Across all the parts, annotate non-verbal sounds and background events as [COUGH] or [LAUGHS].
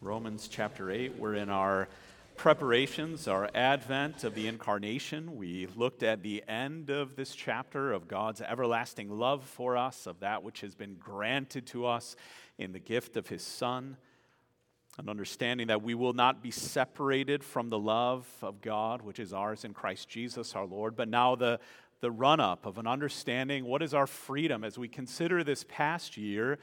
Romans chapter 8. We're in our preparations, our advent of the incarnation. We looked at the end of this chapter of God's everlasting love for us, of that which has been granted to us in the gift of His Son, an understanding that we will not be separated from the love of God, which is ours in Christ Jesus our Lord. But now, the, the run up of an understanding what is our freedom as we consider this past year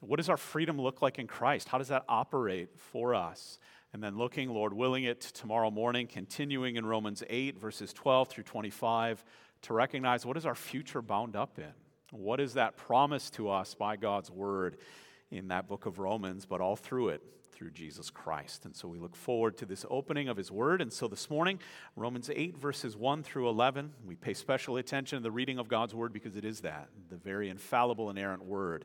what does our freedom look like in Christ? How does that operate for us? And then looking, Lord willing it, tomorrow morning, continuing in Romans 8, verses 12 through 25, to recognize what is our future bound up in? What is that promise to us by God's word in that book of Romans, but all through it, through Jesus Christ. And so we look forward to this opening of his word. And so this morning, Romans 8, verses 1 through 11, we pay special attention to the reading of God's word because it is that, the very infallible, inerrant word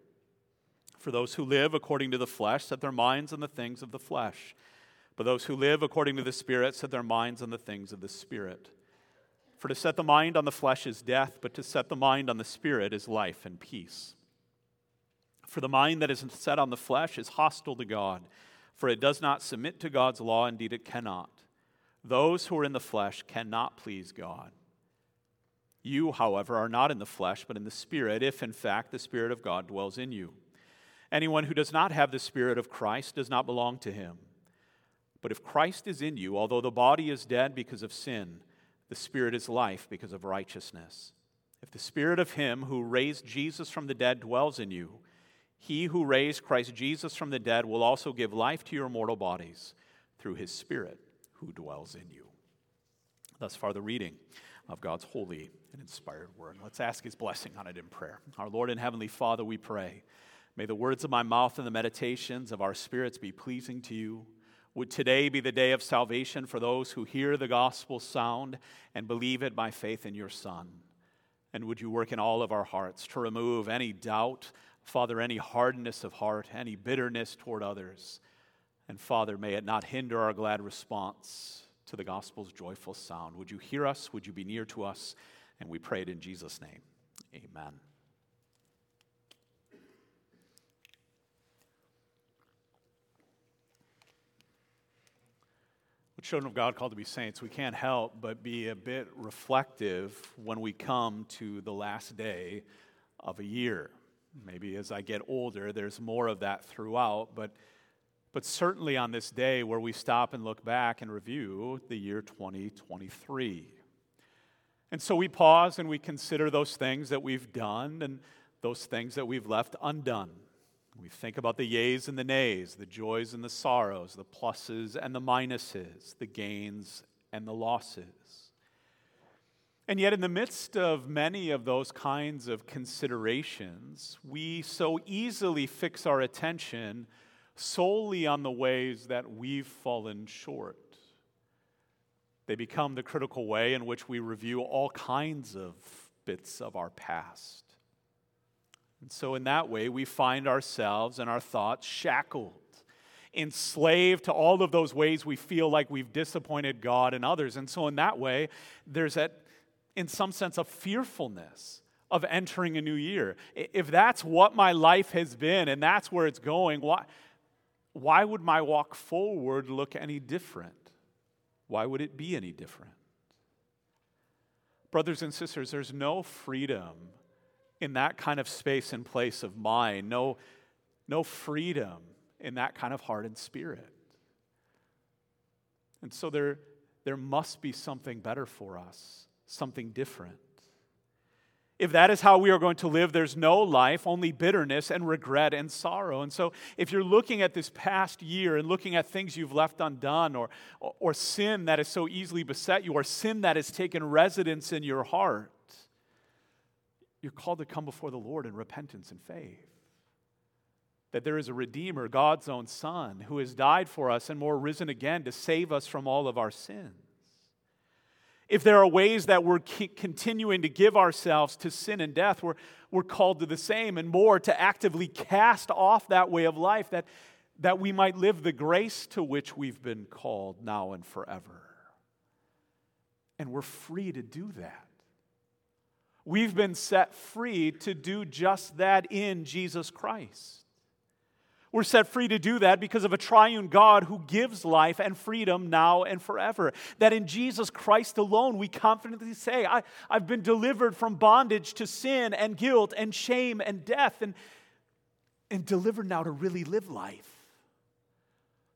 For those who live according to the flesh set their minds on the things of the flesh. But those who live according to the Spirit set their minds on the things of the Spirit. For to set the mind on the flesh is death, but to set the mind on the Spirit is life and peace. For the mind that is set on the flesh is hostile to God, for it does not submit to God's law, indeed, it cannot. Those who are in the flesh cannot please God. You, however, are not in the flesh, but in the Spirit, if in fact the Spirit of God dwells in you. Anyone who does not have the Spirit of Christ does not belong to him. But if Christ is in you, although the body is dead because of sin, the Spirit is life because of righteousness. If the Spirit of Him who raised Jesus from the dead dwells in you, He who raised Christ Jesus from the dead will also give life to your mortal bodies through His Spirit who dwells in you. Thus far, the reading of God's holy and inspired word. Let's ask His blessing on it in prayer. Our Lord and Heavenly Father, we pray May the words of my mouth and the meditations of our spirits be pleasing to you. Would today be the day of salvation for those who hear the gospel sound and believe it by faith in your Son? And would you work in all of our hearts to remove any doubt, Father, any hardness of heart, any bitterness toward others? And Father, may it not hinder our glad response to the gospel's joyful sound. Would you hear us? Would you be near to us? And we pray it in Jesus' name. Amen. Children of God called to be saints, we can't help but be a bit reflective when we come to the last day of a year. Maybe as I get older, there's more of that throughout, but, but certainly on this day where we stop and look back and review the year 2023. And so we pause and we consider those things that we've done and those things that we've left undone. We think about the yays and the nays, the joys and the sorrows, the pluses and the minuses, the gains and the losses. And yet, in the midst of many of those kinds of considerations, we so easily fix our attention solely on the ways that we've fallen short. They become the critical way in which we review all kinds of bits of our past. And so, in that way, we find ourselves and our thoughts shackled, enslaved to all of those ways we feel like we've disappointed God and others. And so, in that way, there's a, in some sense, a fearfulness of entering a new year. If that's what my life has been and that's where it's going, why, why would my walk forward look any different? Why would it be any different? Brothers and sisters, there's no freedom in that kind of space and place of mind, no, no freedom in that kind of heart and spirit. And so there, there must be something better for us, something different. If that is how we are going to live, there's no life, only bitterness and regret and sorrow. And so, if you're looking at this past year and looking at things you've left undone, or, or, sin that has so easily beset you, or sin that has taken residence in your heart, you're called to come before the Lord in repentance and faith. that there is a Redeemer, God's own Son, who has died for us and more risen again to save us from all of our sins. If there are ways that we're continuing to give ourselves to sin and death, we're, we're called to the same and more to actively cast off that way of life that, that we might live the grace to which we've been called now and forever. And we're free to do that. We've been set free to do just that in Jesus Christ. We're set free to do that because of a triune God who gives life and freedom now and forever. That in Jesus Christ alone, we confidently say, I, have been delivered from bondage to sin and guilt and shame and death, and, and delivered now to really live life.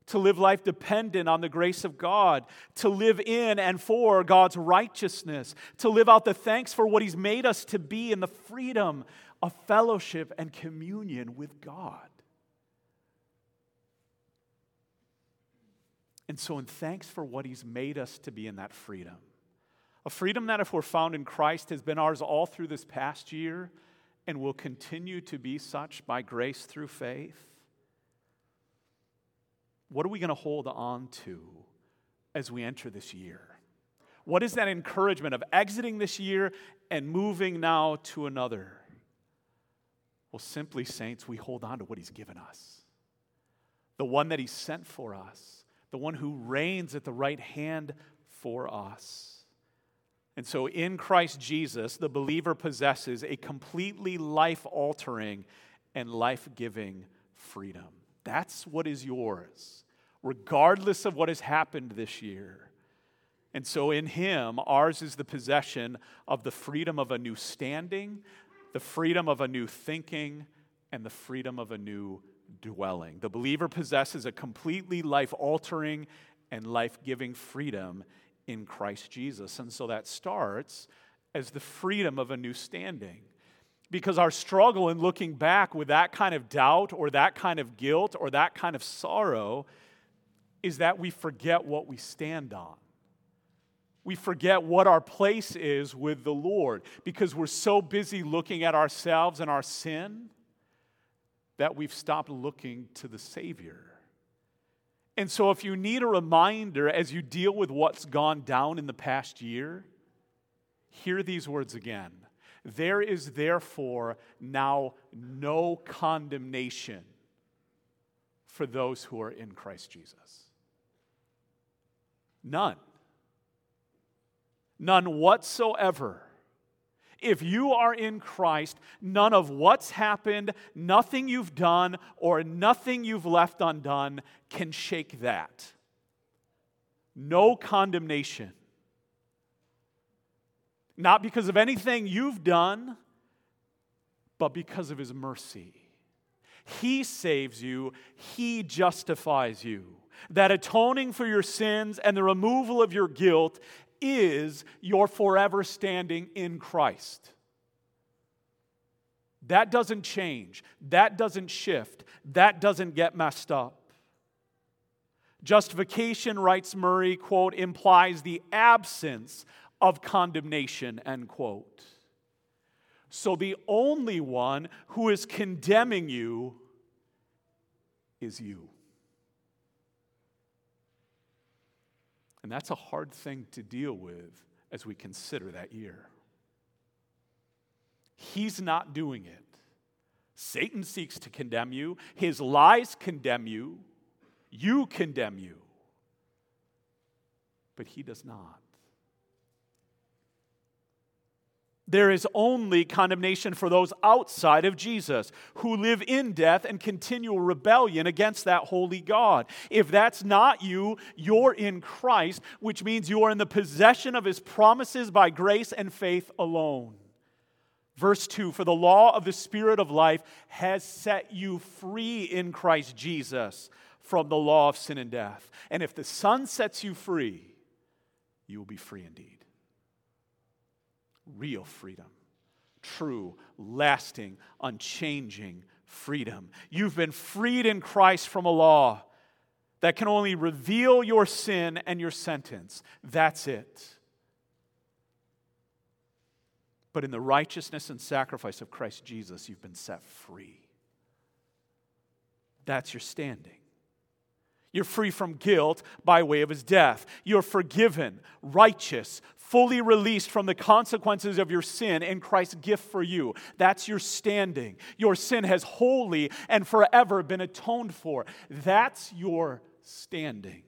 To live life dependent on the grace of God, to live in and for God's righteousness, to live out the thanks for what He's made us to be in the freedom of fellowship and communion with God. And so, in thanks for what He's made us to be in that freedom, a freedom that, if we're found in Christ, has been ours all through this past year and will continue to be such by grace through faith. What are we going to hold on to as we enter this year? What is that encouragement of exiting this year and moving now to another? Well, simply, saints, we hold on to what He's given us, the one that He sent for us the one who reigns at the right hand for us. And so in Christ Jesus, the believer possesses a completely life altering and life giving freedom. That's what is yours, regardless of what has happened this year. And so in Him, ours is the possession of the freedom of a new standing, the freedom of a new thinking, and the freedom of a new dwelling. The believer possesses a completely life altering and life giving freedom in Christ Jesus. And so that starts as the freedom of a new standing. Because our struggle in looking back with that kind of doubt or that kind of guilt or that kind of sorrow is that we forget what we stand on. We forget what our place is with the Lord because we're so busy looking at ourselves and our sin that we've stopped looking to the Savior. And so, if you need a reminder as you deal with what's gone down in the past year, hear these words again. There is therefore now no condemnation for those who are in Christ Jesus. None. None whatsoever. If you are in Christ, none of what's happened, nothing you've done, or nothing you've left undone can shake that. No condemnation. Not because of anything you've done, but because of His mercy. He saves you, He justifies you. That atoning for your sins and the removal of your guilt is your forever standing in Christ. That doesn't change. That doesn't shift. That doesn't get messed up. Justification, writes Murray, quote, implies the absence of condemnation, end quote. So the only one who is condemning you is you. And that's a hard thing to deal with as we consider that year. He's not doing it. Satan seeks to condemn you, his lies condemn you, you condemn you. But he does not. There is only condemnation for those outside of Jesus who live in death and continual rebellion against that holy God. If that's not you, you're in Christ, which means you are in the possession of his promises by grace and faith alone. Verse 2 For the law of the Spirit of life has set you free in Christ Jesus from the law of sin and death. And if the Son sets you free, you will be free indeed real freedom, true, lasting, unchanging freedom. You've been freed in Christ from a law that can only reveal your sin and your sentence. That's it. But in the righteousness and sacrifice of Christ Jesus, you've been set free. That's your standing. You're free from guilt by way of his death. You're forgiven, righteous, fully released from the consequences of your sin in Christ's gift for you. That's your standing. Your sin has wholly and forever been atoned for. That's your standing.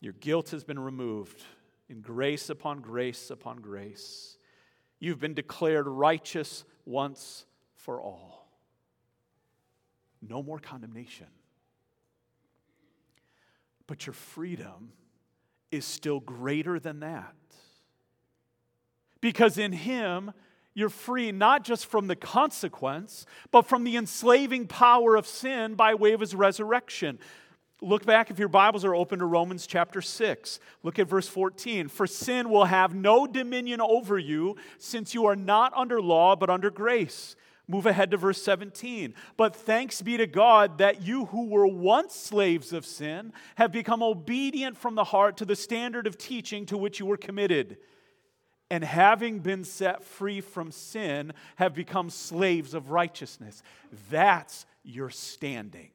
Your guilt has been removed in grace upon grace upon grace. You've been declared righteous once for all. No more condemnation. But your freedom is still greater than that. Because in Him, you're free not just from the consequence, but from the enslaving power of sin by way of His resurrection. Look back if your Bibles are open to Romans chapter 6. Look at verse 14. For sin will have no dominion over you, since you are not under law, but under grace. Move ahead to verse 17. But thanks be to God that you who were once slaves of sin have become obedient from the heart to the standard of teaching to which you were committed. And having been set free from sin, have become slaves of righteousness. That's your standing.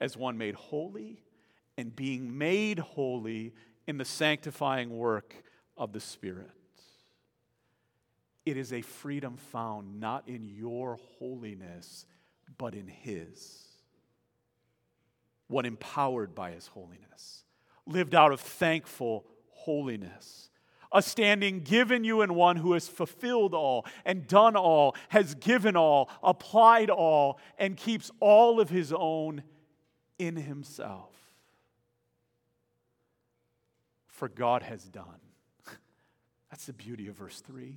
As one made holy and being made holy in the sanctifying work of the Spirit. It is a freedom found not in your holiness, but in His. One empowered by His holiness, lived out of thankful holiness. A standing given you in one who has fulfilled all and done all, has given all, applied all, and keeps all of His own in Himself. For God has done. [LAUGHS] That's the beauty of verse 3.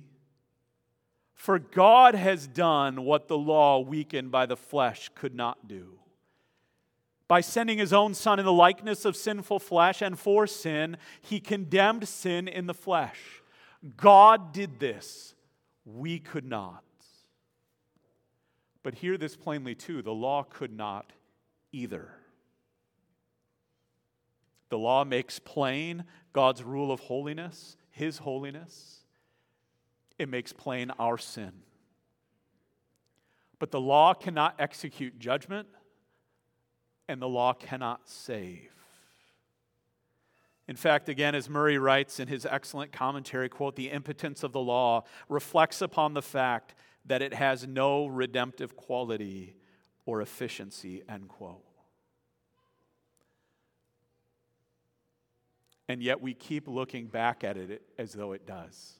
For God has done what the law, weakened by the flesh, could not do. By sending his own Son in the likeness of sinful flesh and for sin, he condemned sin in the flesh. God did this. We could not. But hear this plainly too the law could not either. The law makes plain God's rule of holiness, his holiness it makes plain our sin. But the law cannot execute judgment, and the law cannot save. In fact, again, as Murray writes in his excellent commentary, quote, the impotence of the law reflects upon the fact that it has no redemptive quality or efficiency, end quote. And yet we keep looking back at it as though it does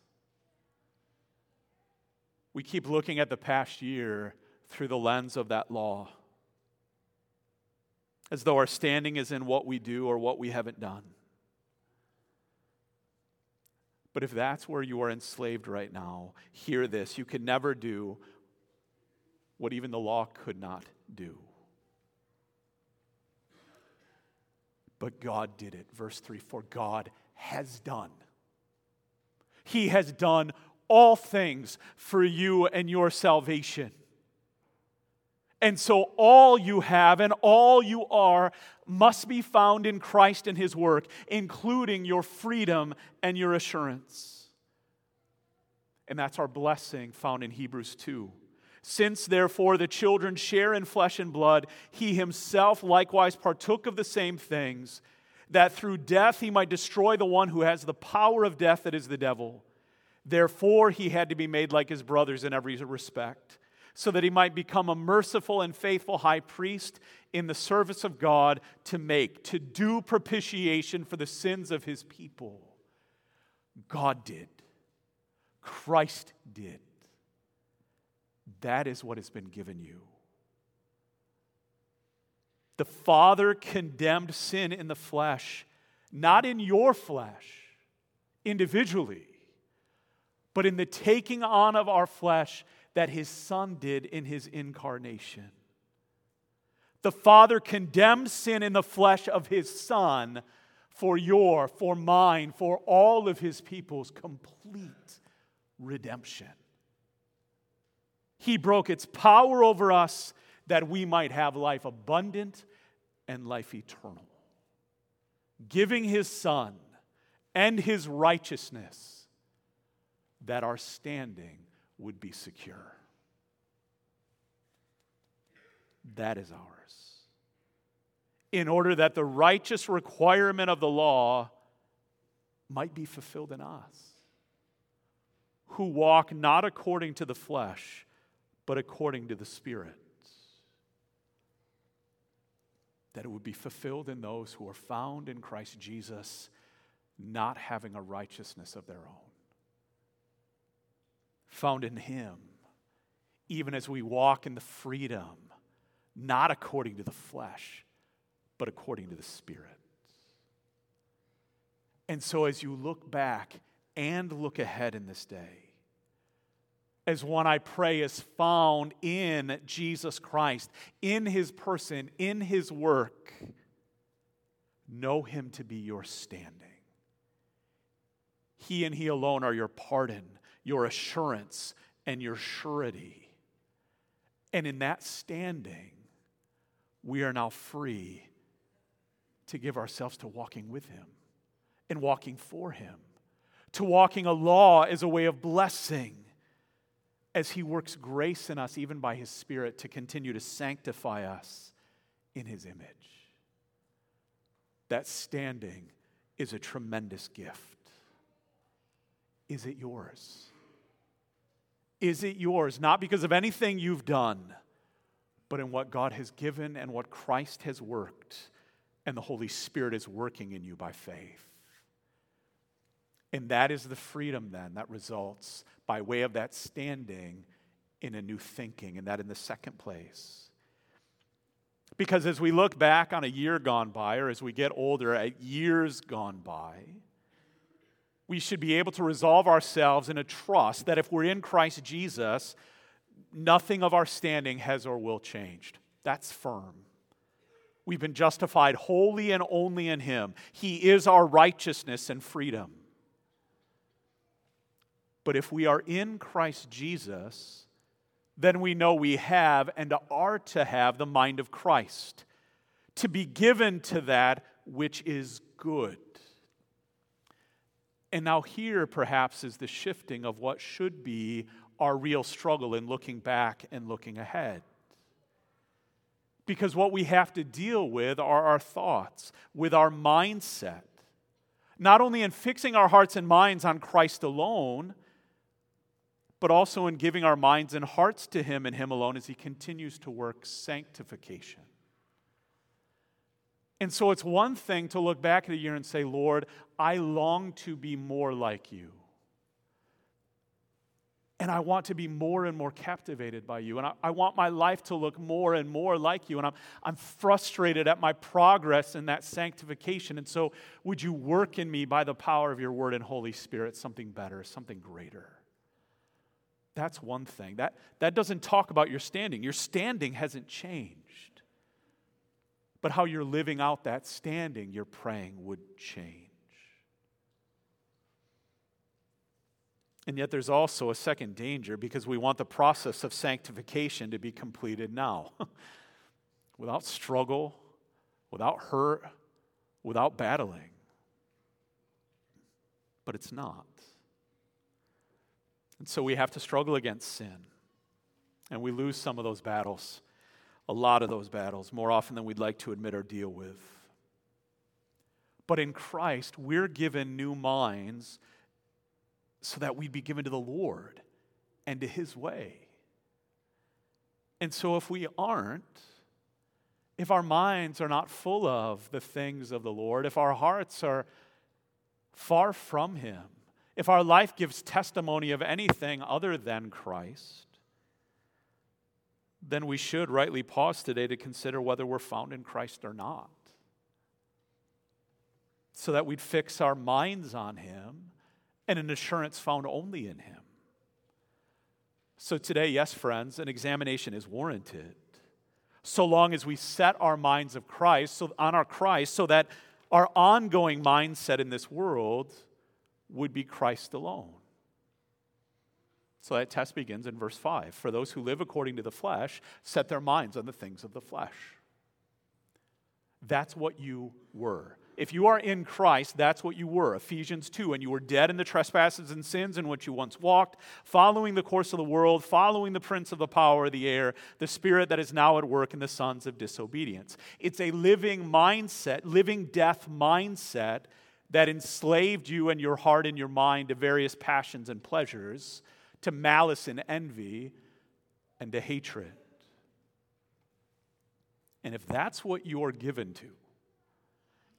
we keep looking at the past year through the lens of that law, as though our standing is in what we do or what we haven't done. But if that's where you are enslaved right now, hear this. You can never do what even the law could not do. But God did it. Verse 3 For God has done. He has done all things for you and your salvation. And so, all you have and all you are must be found in Christ and His work, including your freedom and your assurance. And that's our blessing found in Hebrews 2. Since, therefore, the children share in flesh and blood, He Himself likewise partook of the same things, that through death He might destroy the one who has the power of death, that is the devil Therefore, he had to be made like his brothers in every respect, so that he might become a merciful and faithful high priest in the service of God to make, to do propitiation for the sins of his people. God did. Christ did. That is what has been given you. The Father condemned sin in the flesh, not in your flesh, individually but in the taking on of our flesh that his Son did in his incarnation. The Father condemned sin in the flesh of his Son for your, for mine, for all of his people's complete redemption. He broke its power over us that we might have life abundant and life eternal, giving his Son and his righteousness that our standing would be secure. That is ours. In order that the righteous requirement of the law might be fulfilled in us, who walk not according to the flesh, but according to the Spirit. That it would be fulfilled in those who are found in Christ Jesus, not having a righteousness of their own. Found in Him, even as we walk in the freedom, not according to the flesh, but according to the Spirit. And so, as you look back and look ahead in this day, as one I pray is found in Jesus Christ, in his person, in his work, know him to be your standing. He and he alone are your pardon, your assurance, and your surety. And in that standing, we are now free to give ourselves to walking with him and walking for him, to walking a law as a way of blessing as He works grace in us, even by His Spirit, to continue to sanctify us in His image. That standing is a tremendous gift. Is it yours? Is it yours? Not because of anything you've done, but in what God has given and what Christ has worked, and the Holy Spirit is working in you by faith. And that is the freedom then that results by way of that standing in a new thinking, and that in the second place. Because as we look back on a year gone by, or as we get older, at years gone by, we should be able to resolve ourselves in a trust that if we're in Christ Jesus, nothing of our standing has or will change. That's firm. We've been justified wholly and only in Him. He is our righteousness and freedom. But if we are in Christ Jesus, then we know we have and are to have the mind of Christ, to be given to that which is good. And now, here perhaps is the shifting of what should be our real struggle in looking back and looking ahead. Because what we have to deal with are our thoughts, with our mindset. Not only in fixing our hearts and minds on Christ alone, but also in giving our minds and hearts to Him and Him alone as He continues to work sanctification. And so it's one thing to look back at a year and say, Lord, I long to be more like you. And I want to be more and more captivated by you. And I, I, want my life to look more and more like you. And I'm, I'm frustrated at my progress in that sanctification. And so, would you work in me by the power of your word and Holy Spirit something better, something greater? That's one thing. That, that doesn't talk about your standing. Your standing hasn't changed. But how you're living out that standing, you're praying would change. And yet, there's also a second danger because we want the process of sanctification to be completed now [LAUGHS] without struggle, without hurt, without battling. But it's not. And so we have to struggle against sin. And we lose some of those battles, a lot of those battles, more often than we'd like to admit or deal with. But in Christ, we're given new minds so that we'd be given to the Lord and to His way. And so if we aren't, if our minds are not full of the things of the Lord, if our hearts are far from Him, if our life gives testimony of anything other than Christ, then we should rightly pause today to consider whether we're found in Christ or not. So that we'd fix our minds on Him and an assurance found only in Him. So today, yes, friends, an examination is warranted. So long as we set our minds of Christ, so on our Christ, so that our ongoing mindset in this world would be Christ alone. So that test begins in verse 5. For those who live according to the flesh, set their minds on the things of the flesh. That's what you were. if you are in Christ, that's what you were. Ephesians 2. And you were dead in the trespasses and sins in which you once walked, following the course of the world, following the prince of the power of the air, the spirit that is now at work in the sons of disobedience. It's a living mindset, living death mindset that enslaved you and your heart and your mind to various passions and pleasures, to malice and envy, and to hatred. And if that's what you're given to,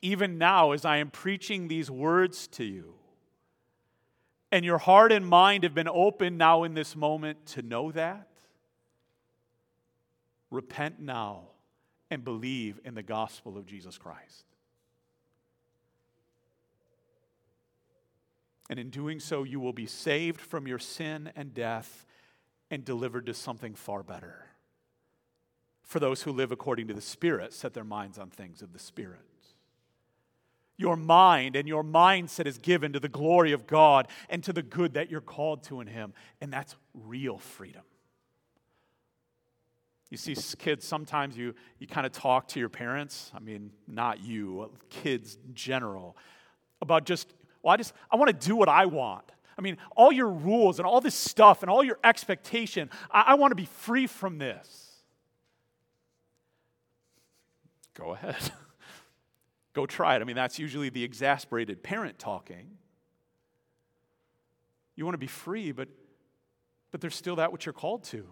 even now as I am preaching these words to you, and your heart and mind have been opened now in this moment to know that, repent now and believe in the gospel of Jesus Christ. And in doing so, you will be saved from your sin and death and delivered to something far better. For those who live according to the Spirit, set their minds on things of the Spirit. Your mind and your mindset is given to the glory of God and to the good that you're called to in Him. And that's real freedom. You see, kids, sometimes you, you kind of talk to your parents, I mean, not you, kids in general, about just, well, I just, I want to do what I want. I mean, all your rules and all this stuff and all your expectation, I, I want to be free from this. Go ahead. [LAUGHS] Go try it. I mean, that's usually the exasperated parent talking. You want to be free, but, but there's still that which you're called to,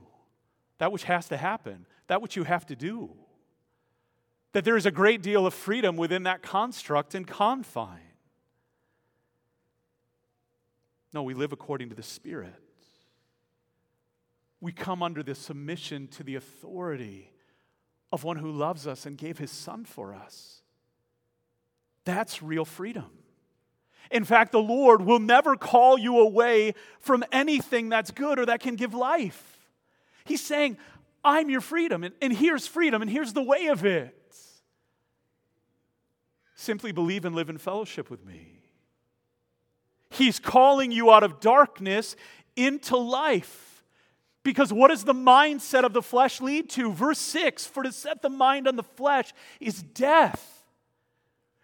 that which has to happen, that which you have to do. That there is a great deal of freedom within that construct and confine. No, we live according to the Spirit. We come under the submission to the authority of one who loves us and gave his son for us. That's real freedom. In fact, the Lord will never call you away from anything that's good or that can give life. He's saying, I'm your freedom, and, and here's freedom, and here's the way of it. Simply believe and live in fellowship with me. He's calling you out of darkness into life. Because what does the mindset of the flesh lead to? Verse 6 For to set the mind on the flesh is death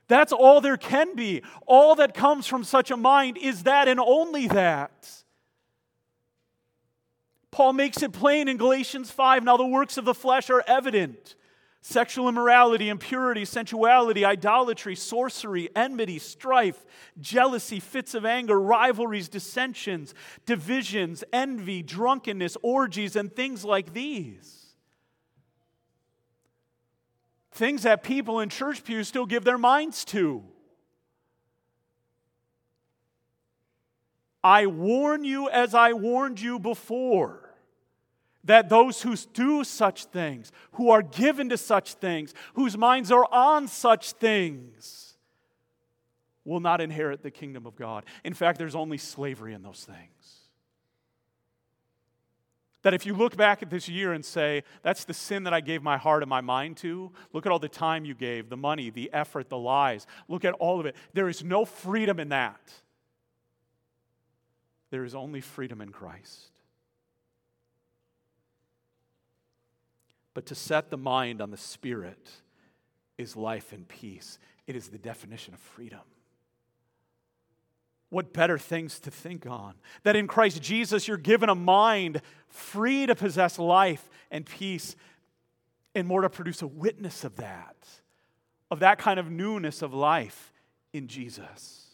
that's all there can be. All that comes from such a mind is that and only that. Paul makes it plain in Galatians 5 now the works of the flesh are evident sexual immorality, impurity, sensuality, idolatry, sorcery, enmity, strife, jealousy, fits of anger, rivalries, dissensions, divisions, envy, drunkenness, orgies, and things like these. Things that people in church pews still give their minds to. I warn you as I warned you before that those who do such things, who are given to such things, whose minds are on such things, will not inherit the kingdom of God. In fact, there's only slavery in those things. That if you look back at this year and say, that's the sin that I gave my heart and my mind to, look at all the time you gave, the money, the effort, the lies, look at all of it. There is no freedom in that. There is only freedom in Christ. But to set the mind on the Spirit is life and peace. It is the definition of freedom. What better things to think on? That in Christ Jesus, you're given a mind free to possess life and peace, and more to produce a witness of that, of that kind of newness of life in Jesus.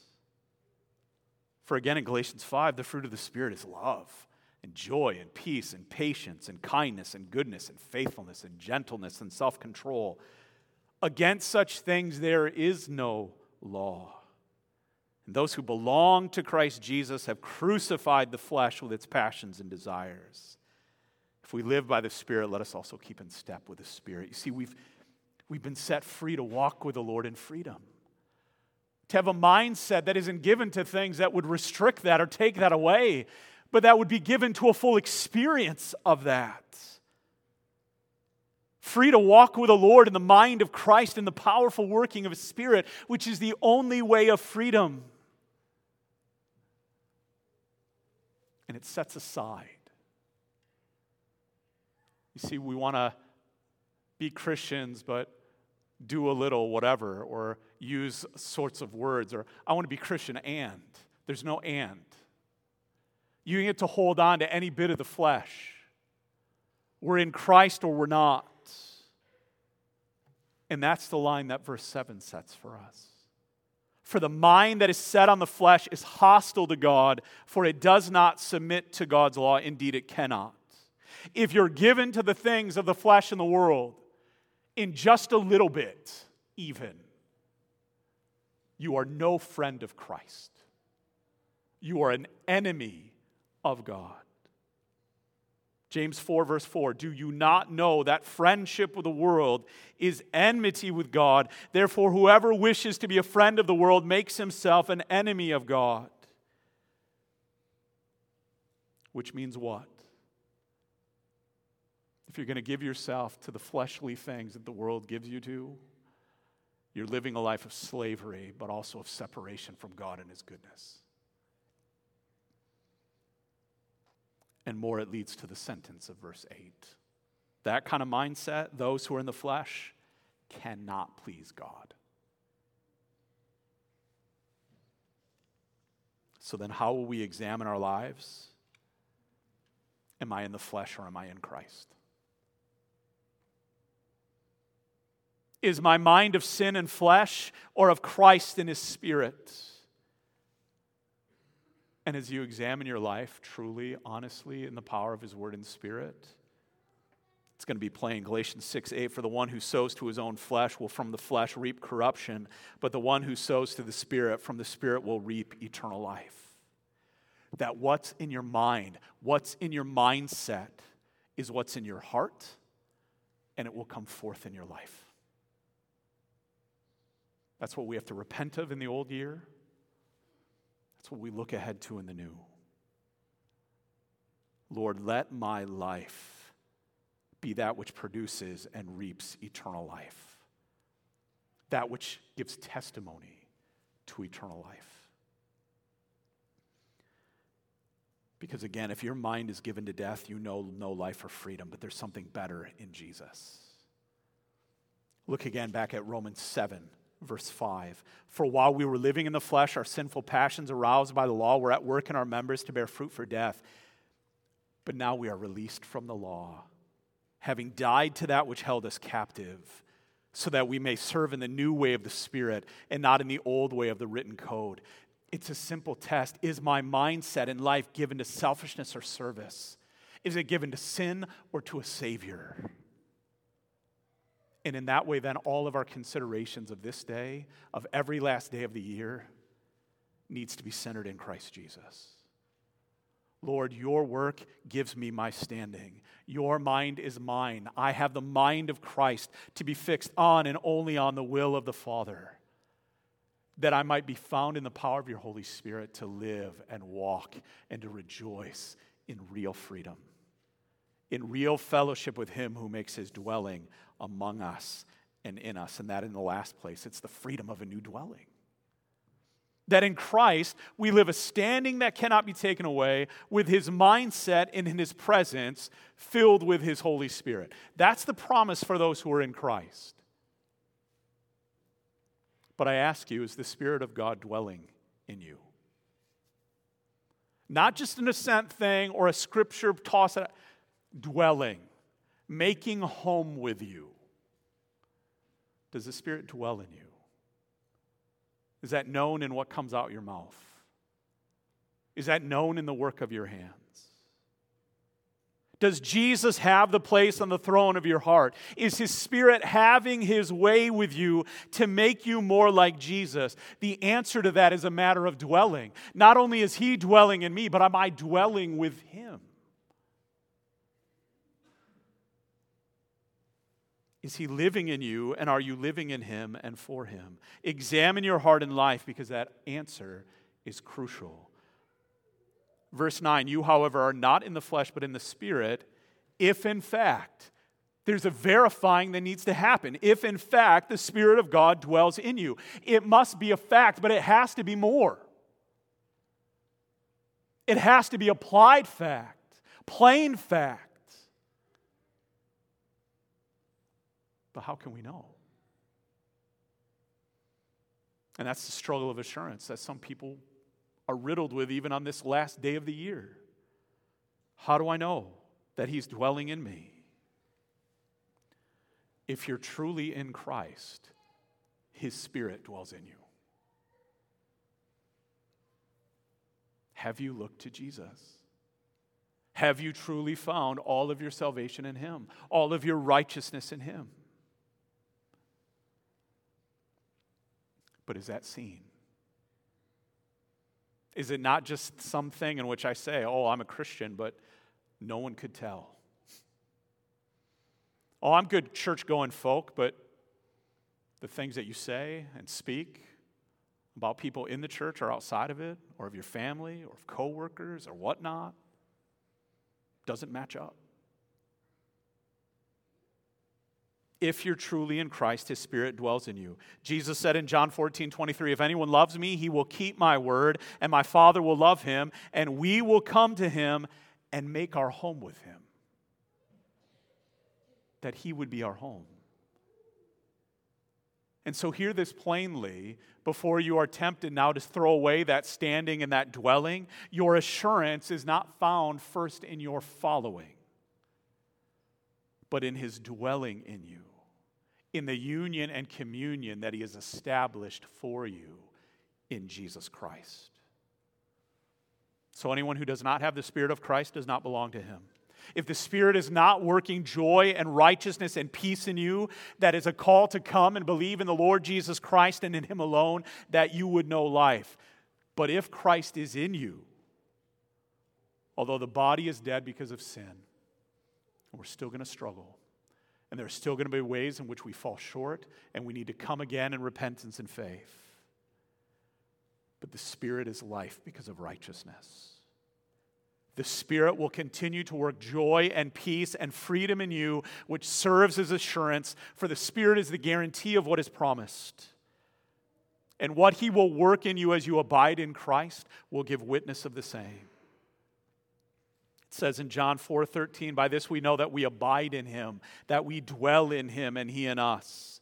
For again, in Galatians 5, the fruit of the Spirit is love and joy and peace and patience and kindness and goodness and faithfulness and gentleness and self control. Against such things there is no law. And those who belong to Christ Jesus have crucified the flesh with its passions and desires. If we live by the Spirit, let us also keep in step with the Spirit. You see, we've, we've been set free to walk with the Lord in freedom. To have a mindset that isn't given to things that would restrict that or take that away, but that would be given to a full experience of that. Free to walk with the Lord in the mind of Christ in the powerful working of His Spirit, which is the only way of freedom. and it sets aside. You see, we want to be Christians, but do a little whatever or use sorts of words or I want to be Christian and. There's no and. You get to hold on to any bit of the flesh. We're in Christ or we're not. And that's the line that verse 7 sets for us. For the mind that is set on the flesh is hostile to God, for it does not submit to God's law. Indeed, it cannot. If you're given to the things of the flesh and the world, in just a little bit, even, you are no friend of Christ. You are an enemy of God. James 4, verse 4 Do you not know that friendship with the world is enmity with God? Therefore, whoever wishes to be a friend of the world makes himself an enemy of God. Which means what? If you're going to give yourself to the fleshly things that the world gives you to, you're living a life of slavery, but also of separation from God and His goodness. And more it leads to the sentence of verse 8. That kind of mindset, those who are in the flesh, cannot please God. So then, how will we examine our lives? Am I in the flesh or am I in Christ? Is my mind of sin and flesh or of Christ and his spirit? And as you examine your life truly, honestly, in the power of His Word and Spirit, it's going to be plain. Galatians 6 8, for the one who sows to his own flesh will from the flesh reap corruption, but the one who sows to the Spirit from the Spirit will reap eternal life. That what's in your mind, what's in your mindset, is what's in your heart, and it will come forth in your life. That's what we have to repent of in the old year. That's what we look ahead to in the new. Lord, let my life be that which produces and reaps eternal life, that which gives testimony to eternal life. Because again, if your mind is given to death, you know no life or freedom, but there's something better in Jesus. Look again back at Romans 7 verse 5. For while we were living in the flesh, our sinful passions aroused by the law were at work in our members to bear fruit for death. But now we are released from the law, having died to that which held us captive, so that we may serve in the new way of the Spirit and not in the old way of the written code. It's a simple test. Is my mindset in life given to selfishness or service? Is it given to sin or to a Savior? And in that way, then, all of our considerations of this day, of every last day of the year, needs to be centered in Christ Jesus. Lord, your work gives me my standing. Your mind is mine. I have the mind of Christ to be fixed on and only on the will of the Father, that I might be found in the power of your Holy Spirit to live and walk and to rejoice in real freedom, in real fellowship with Him who makes His dwelling among us and in us. And that, in the last place, it's the freedom of a new dwelling. That in Christ, we live a standing that cannot be taken away with his mindset and in his presence filled with his Holy Spirit. That's the promise for those who are in Christ. But I ask you, is the Spirit of God dwelling in you? Not just an assent thing or a scripture toss, dwelling making home with you? Does the Spirit dwell in you? Is that known in what comes out your mouth? Is that known in the work of your hands? Does Jesus have the place on the throne of your heart? Is His Spirit having His way with you to make you more like Jesus? The answer to that is a matter of dwelling. Not only is He dwelling in me, but am I dwelling with Him? Is he living in you, and are you living in him and for him? Examine your heart and life because that answer is crucial. Verse 9 You, however, are not in the flesh, but in the spirit, if in fact, there's a verifying that needs to happen. If in fact the Spirit of God dwells in you, it must be a fact, but it has to be more. It has to be applied fact, plain fact. But how can we know? And that's the struggle of assurance that some people are riddled with even on this last day of the year. How do I know that He's dwelling in me? If you're truly in Christ, His Spirit dwells in you. Have you looked to Jesus? Have you truly found all of your salvation in Him, all of your righteousness in Him? But is that seen? Is it not just something in which I say, oh, I'm a Christian, but no one could tell? Oh, I'm good church going folk, but the things that you say and speak about people in the church or outside of it, or of your family, or of coworkers, or whatnot, doesn't match up. If you're truly in Christ, his spirit dwells in you. Jesus said in John 14, 23, If anyone loves me, he will keep my word, and my Father will love him, and we will come to him and make our home with him. That he would be our home. And so, hear this plainly before you are tempted now to throw away that standing and that dwelling. Your assurance is not found first in your following, but in his dwelling in you in the union and communion that He has established for you in Jesus Christ. So, anyone who does not have the Spirit of Christ does not belong to Him. If the Spirit is not working joy and righteousness and peace in you, that is a call to come and believe in the Lord Jesus Christ and in Him alone, that you would know life. But if Christ is in you, although the body is dead because of sin, we're still going to struggle. And there are still going to be ways in which we fall short, and we need to come again in repentance and faith. But the Spirit is life because of righteousness. The Spirit will continue to work joy and peace and freedom in you, which serves as assurance, for the Spirit is the guarantee of what is promised. And what He will work in you as you abide in Christ will give witness of the same. It says in John 4:13, by this we know that we abide in him, that we dwell in him and he in us,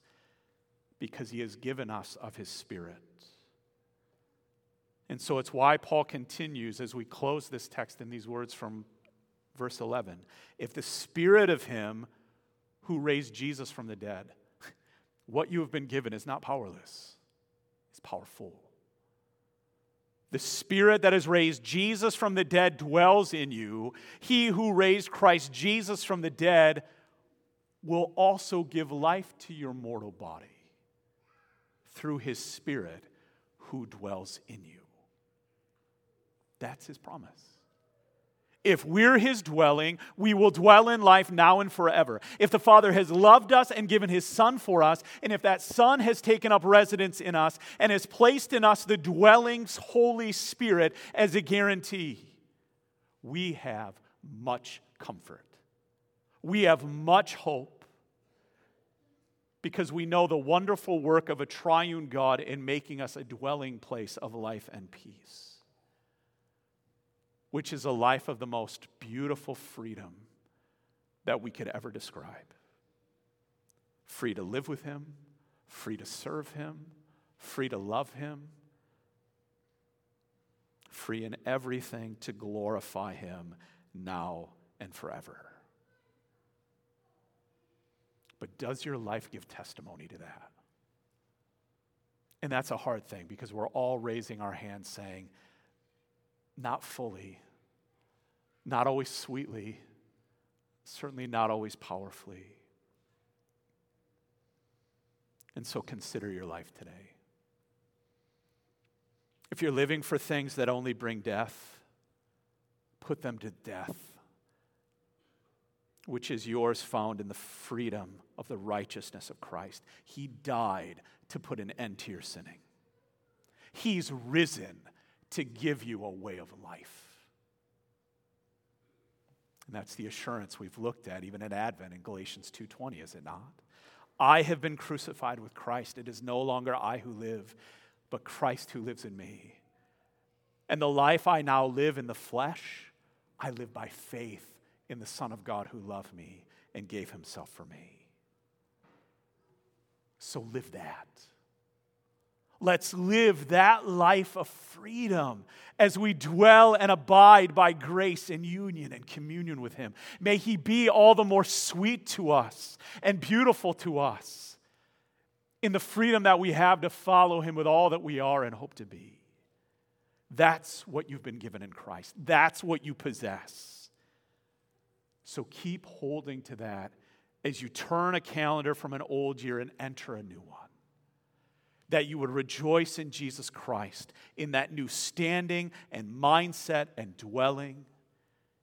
because he has given us of his spirit. And so it's why Paul continues as we close this text in these words from verse 11. If the spirit of him who raised Jesus from the dead, [LAUGHS] what you have been given is not powerless, it's powerful. The Spirit that has raised Jesus from the dead dwells in you. He who raised Christ Jesus from the dead will also give life to your mortal body through his Spirit who dwells in you. That's his promise. If we're his dwelling, we will dwell in life now and forever. If the Father has loved us and given his Son for us, and if that Son has taken up residence in us and has placed in us the dwelling's Holy Spirit as a guarantee, we have much comfort. We have much hope because we know the wonderful work of a triune God in making us a dwelling place of life and peace which is a life of the most beautiful freedom that we could ever describe. Free to live with Him, free to serve Him, free to love Him, free in everything to glorify Him now and forever. But does your life give testimony to that? And that's a hard thing because we're all raising our hands saying, not fully, not always sweetly, certainly not always powerfully. And so consider your life today. If you're living for things that only bring death, put them to death, which is yours found in the freedom of the righteousness of Christ. He died to put an end to your sinning, He's risen to give you a way of life. And that's the assurance we've looked at even at Advent in Galatians 2:20, is it not? I have been crucified with Christ. It is no longer I who live, but Christ who lives in me. And the life I now live in the flesh, I live by faith in the Son of God who loved me and gave himself for me. So live that. Let's live that life of freedom as we dwell and abide by grace in union and communion with Him. May He be all the more sweet to us and beautiful to us in the freedom that we have to follow Him with all that we are and hope to be. That's what you've been given in Christ, that's what you possess. So keep holding to that as you turn a calendar from an old year and enter a new one that you would rejoice in Jesus Christ, in that new standing and mindset and dwelling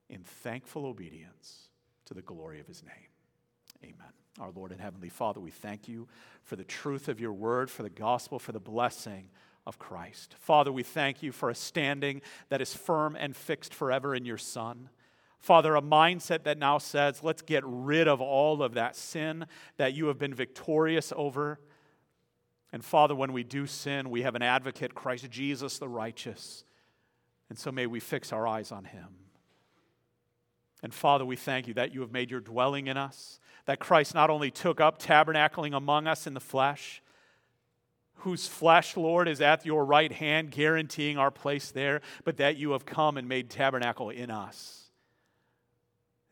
in thankful obedience to the glory of his name. Amen. Our Lord and Heavenly Father, we thank you for the truth of your word, for the gospel, for the blessing of Christ. Father, we thank you for a standing that is firm and fixed forever in your Son. Father, a mindset that now says, let's get rid of all of that sin that you have been victorious over and Father, when we do sin, we have an advocate, Christ Jesus the righteous. And so may we fix our eyes on him. And Father, we thank you that you have made your dwelling in us, that Christ not only took up tabernacling among us in the flesh, whose flesh, Lord, is at your right hand, guaranteeing our place there, but that you have come and made tabernacle in us.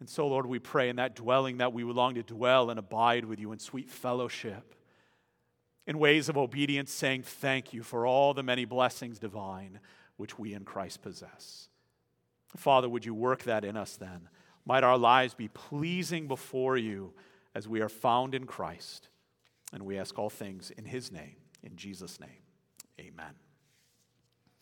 And so, Lord, we pray in that dwelling that we would long to dwell and abide with you in sweet fellowship in ways of obedience, saying thank you for all the many blessings divine which we in Christ possess. Father, would you work that in us then? Might our lives be pleasing before you as we are found in Christ. And we ask all things in his name, in Jesus' name. Amen.